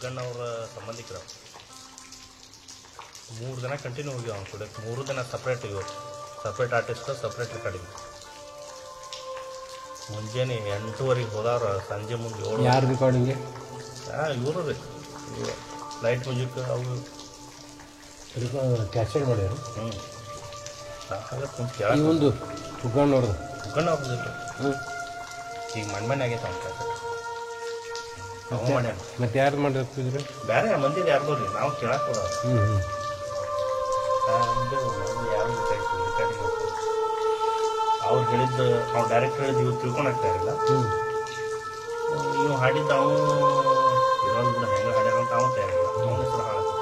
ಅವರ ಸಂಬಂಧಿಕರು. ಮೂರು ದಿನ ಕಂಟಿನ್ಯೂ ಹೋಗ್ಯಾವ ಅವ್ನ ಕೂಡ. ಮೂರು ದಿನ ಸಪ್ರೇಟ್ ಇವು. ಸಪ್ರೇಟ್ ಆರ್ಟಿಸ್ಟ್ ಸಪ್ರೇಟ್ ರೆಕಾರ್ಡಿಂಗ್ ಮುಂಜಾನೆ ಎಂಟೂವರೆಗೆ ಹೋದಾರ ಸಂಜೆ ಮುಂದೆ ಏಳು. ಯಾರು ರೆಕಾರ್ಡಿಂಗ್ ಹಾಂ ಇವರು ರೀ. ಲೈಟ್ ಮ್ಯೂಸಿಕ್ ಅವು. ಕ್ಯಾಸೆಟ್ ಮಾಡ್ಯಾರ? ಹ್ಞೂ ಈ ಕೇಳಕ್ಕೆ ಒಂದು ಮುಖಂಡ ಹೋಗ್ದಿಲ್ಲ ಹ್ಞೂ ಈಗ ಮನೆ ಮಣ್ಣೆ ಆಗೈತೆ ಅವ್ನ ಕೆಲಸ ಅವ ಮಾಡ್ಯಾನ ಮತ್ತೆ ಯಾರು ಮಾಡಿರ್ತಿದ್ರು ಬೇರೆ ಮಂದಿ ಯಾರ್ದೋ ರೀ ನಾವು ಕೇಳಕ್ಕೆ ಹೋದ ಹ್ಞೂ ಹ್ಞೂ ಯಾರು ಬೇಕಾಯ್ತು ರೆಕಾರ್ಡಿಂಗ್ ಅವ್ರು ಹೇಳಿದ್ದು ಅವ್ನು ಡೈರೆಕ್ಟ್ ಹೇಳಿದ್ದು ಇವ್ರು ತಿಳ್ಕೊಳಕ್ತಾ ಇರಲಿಲ್ಲ ಹ್ಞೂ ಇವ್ ಹಾಡಿದ್ದ ಅವು ಇರೋದು ಕೂಡ ಹೆಂಗೆ ಹಾಡ್ಯಾರ ಅಂತ ಅವ ತಯಾರಿಲ್ಲ ಅವನ ಹೆಸರು ಹಾಳಾಗ್ತದೆ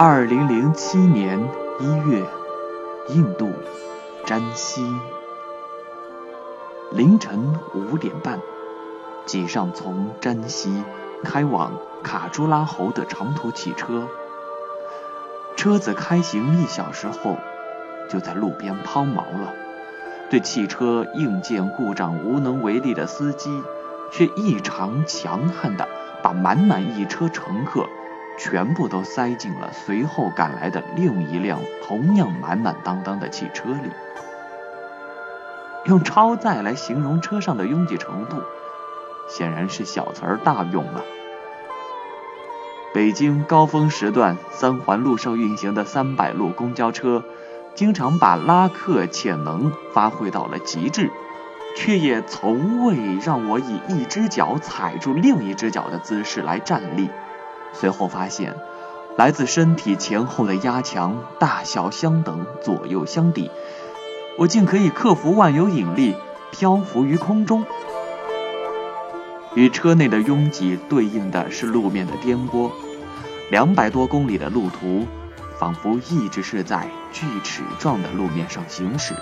二零零七年一月，印度， 詹西。凌晨五点半，挤上从詹西开往卡朱拉侯的长途汽车。车子开行一小时后，就在路边抛锚了。对汽车硬件故障无能为力的司机，却异常强悍地把满满一车乘客全部都塞进了随后赶来的另一辆同样满满当当的汽车里。用超载来形容车上的拥挤程度，显然是小词儿大用了。北京高峰时段三环路上运行的三百路公交车，经常把拉客潜能发挥到了极致，却也从未让我以一只脚踩住另一只脚的姿势来站立。随后发现，来自身体前后的压强大小相等，左右相抵，我竟可以克服万有引力漂浮于空中。与车内的拥挤对应的是路面的颠簸两百多公里的路途仿佛一直是在锯齿状的路面上行驶。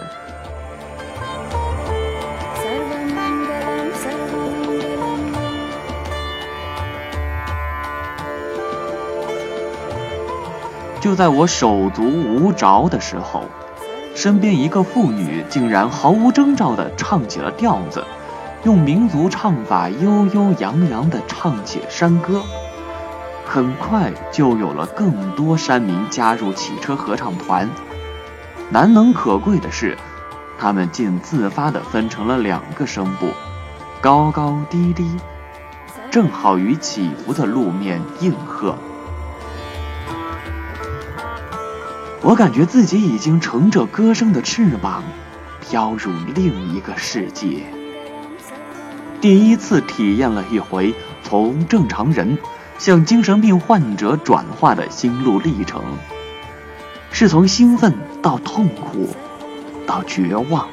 就在我手足无着的时候身边一个妇女竟然毫无征兆地唱起了调子，用民族唱法悠悠扬扬地唱起山歌。很快就有了更多山民加入汽车合唱团。难能可贵的是，他们竟自发地分成了两个声部，高高低低，正好与起伏的路面应和。我感觉自己已经乘着歌声的翅膀，飘入另一个世界。第一次体验了一回从正常人向精神病患者转化的心路历程，是从兴奋到痛苦，到绝望，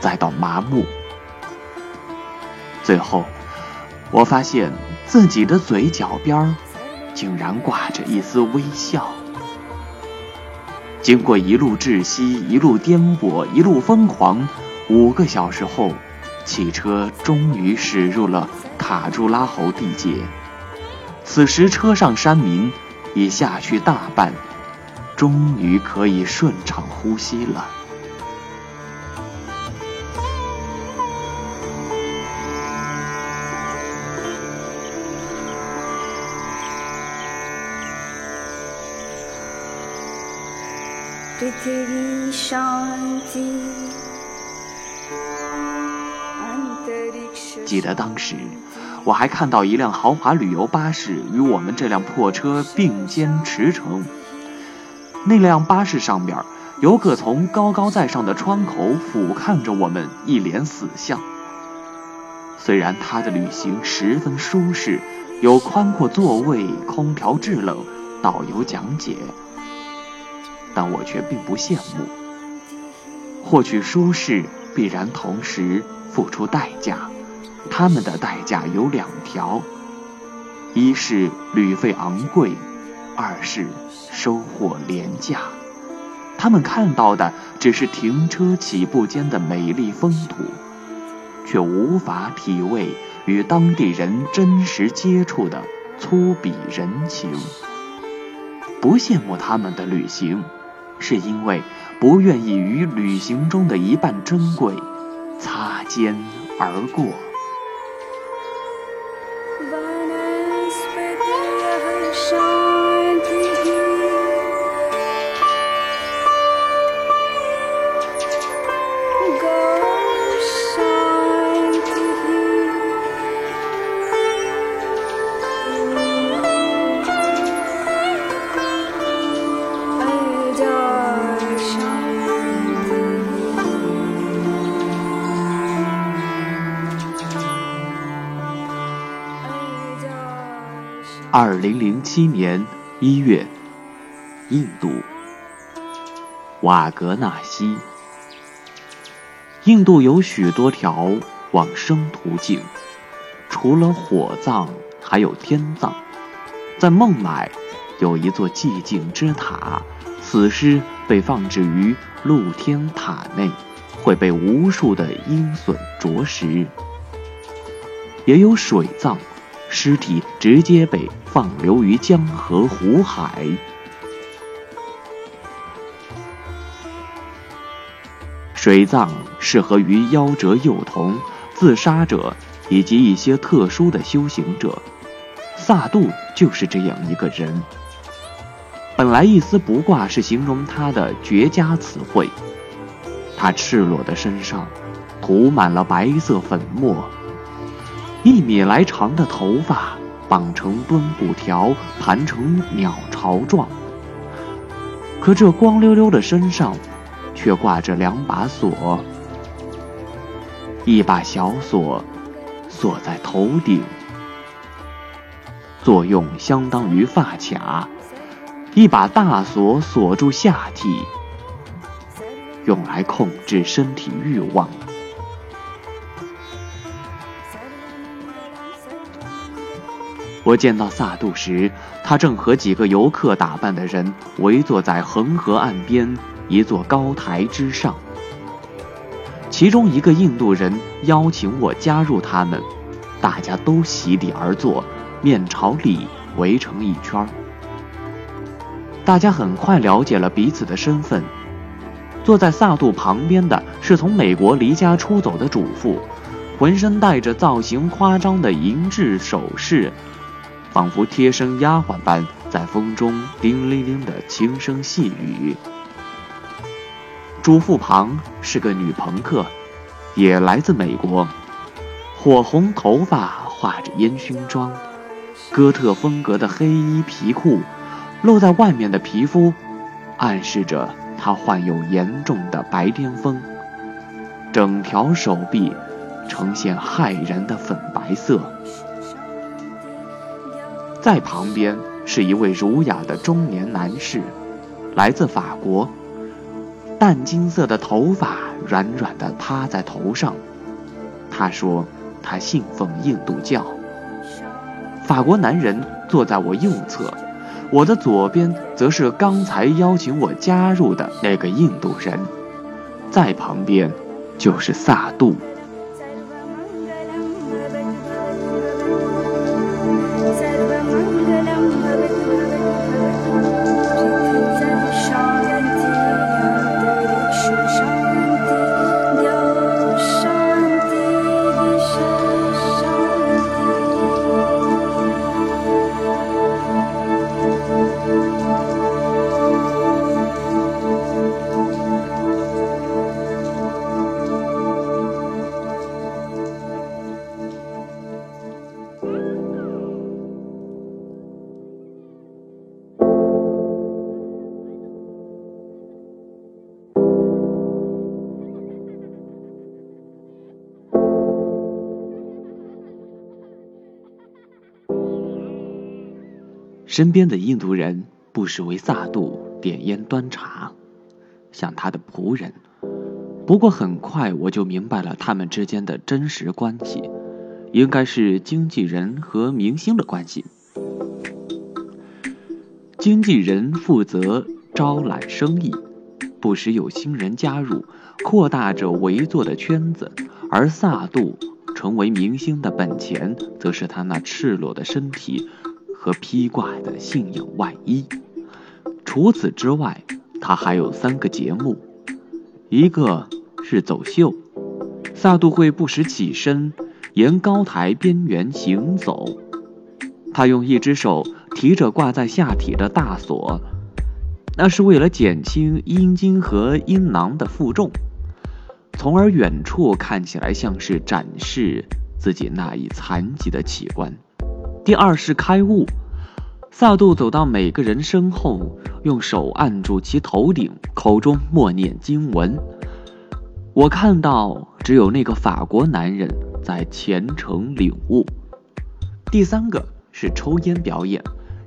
再到麻木。最后，我发现自己的嘴角边儿竟然挂着一丝微笑。经过一路窒息、一路颠簸、一路疯狂，五个小时后，汽车终于驶入了卡朱拉侯地界。此时，车上山民已下去大半，终于可以顺畅呼吸了。पृथिवी शान्ति अन्तरिक्ष 记得当时，我还看到一辆豪华旅游巴士与我们这辆破车并肩驰骋。那辆巴士上边，游客从高高在上的窗口俯瞰着我们，一脸死相。虽然他的旅行十分舒适，有宽阔座位、空调制冷、导游讲解， 但我却并不羡慕。获取舒适，必然同时付出代价。他们的代价有两条：一是旅费昂贵，二是收获廉价。他们看到的只是停车起步间的美丽风土，却无法体味与当地人真实接触的粗鄙人情。不羡慕他们的旅行，是因为不愿意与旅行中的一半珍贵擦肩而过。二零零七年一月，印度瓦格纳西。印度有许多条往生途径，除了火葬，还有天葬。在孟买，有一座寂静之塔，死尸被放置于露天塔内，会被无数的鹰隼啄食。也有水葬，尸体直接被放流于江河湖海。水葬适合于夭折幼童、自杀者以及一些特殊的修行者。萨杜就是这样一个人。本来一丝不挂是形容他的绝佳词汇。他赤裸的身上涂满了白色粉末，一米来长的头发绑成墩布条，盘成鸟巢状。可这光溜溜的身上，却挂着两把锁，一把小锁锁在头顶，作用相当于发卡；一把大锁锁住下体，用来控制身体欲望。我见到萨杜时，他正和几个游客打扮的人围坐在恒河岸边一座高台之上。其中一个印度人邀请我加入他们，大家都席地而坐，面朝里围成一圈儿。大家很快了解了彼此的身份。坐在萨杜旁边的是从美国离家出走的主妇，浑身带着造型夸张的银质首饰。仿佛贴身丫鬟般，在风中叮铃铃的轻声细语。主妇旁是个女朋克，也来自美国，火红头发画着烟熏妆，哥特风格的黑衣皮裤，露在外面的皮肤，暗示着她患有严重的白癜风，整条手臂呈现骇人的粉白色。在旁边是一位儒雅的中年男士，来自法国，淡金色的头发软软的趴在头上。他说他信奉印度教。法国男人坐在我右侧，我的左边则是刚才邀请我加入的那个印度人，在旁边就是萨杜。身边的印度人不时为萨杜点烟端茶，像他的仆人。不过很快我就明白了他们之间的真实关系，应该是经纪人和明星的关系。经纪人负责招揽生意，不时有新人加入，扩大着围坐的圈子；而萨杜成为明星的本钱，则是他那赤裸的身体和披挂的信仰外衣。除此之外，他还有三个节目，一个是走秀，萨杜会不时起身，沿高台边缘行走。他用一只手提着挂在下体的大锁，那是为了减轻阴茎和阴囊的负重，从而远处看起来像是展示自己那一残疾的器官。第二是开悟。萨杜走到每个人身后，用手按住其头顶，口中默念经文。我看到只有那个法国男人在虔诚领悟。第三个是抽烟表演，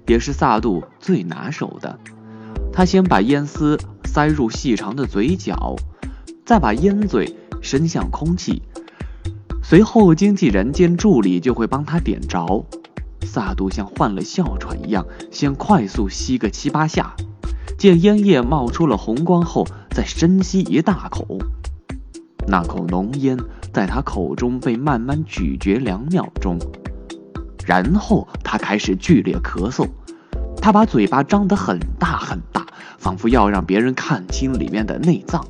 也是萨杜最拿手的。他先把烟丝塞入细长的嘴角，再把烟嘴伸向空气，随后经纪人兼助理就会帮他点着。萨杜像患了哮喘一样，先快速吸个七八下，见烟叶冒出了红光后，再深吸一大口。那口浓烟在他口中被慢慢咀嚼两秒钟，然后他开始剧烈咳嗽。他把嘴巴张得很大很大，仿佛要让别人看清里面的内脏。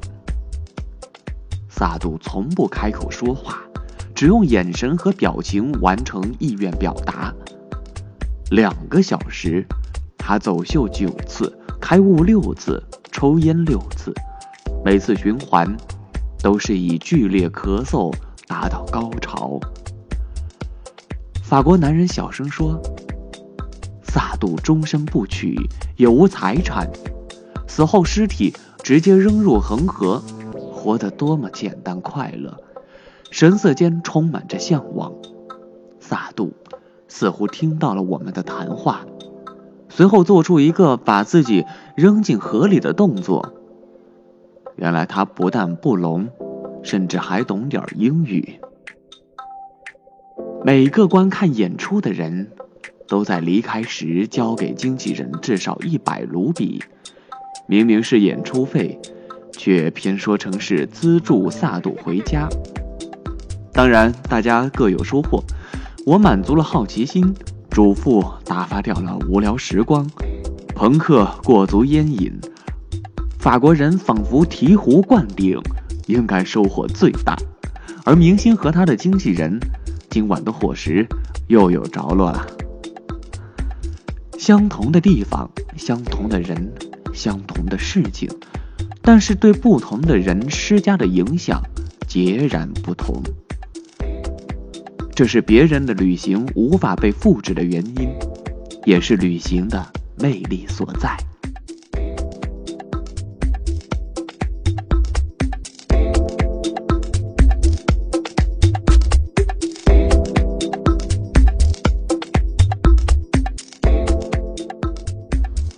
萨杜从不开口说话，只用眼神和表情完成意愿表达。两个小时，他走秀九次，开悟六次，抽烟六次，每次循环都是以剧烈咳嗽达到高潮。法国男人小声说：“萨杜终身不娶，也无财产，死后尸体直接扔入恒河，活得多么简单快乐，神色间充满着向往。”萨杜。似乎听到了我们的谈话，随后做出一个把自己扔进河里的动作。原来他不但不聋，甚至还懂点英语。每个观看演出的人，都在离开时交给经纪人至少一百卢比。明明是演出费，却偏说成是资助萨杜回家。当然，大家各有收获。我满足了好奇心，主妇打发掉了无聊时光，朋克过足烟瘾，法国人仿佛醍醐灌顶，应该收获最大。而明星和他的经纪人，今晚的伙食又有着落了。相同的地方，相同的人，相同的事情，但是对不同的人施加的影响截然不同。这是别人的旅行无法被复制的原因，也是旅行的魅力所在。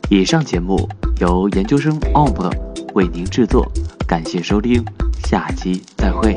以上节目由研究生 OP 为您制作，感谢收听，下期再会。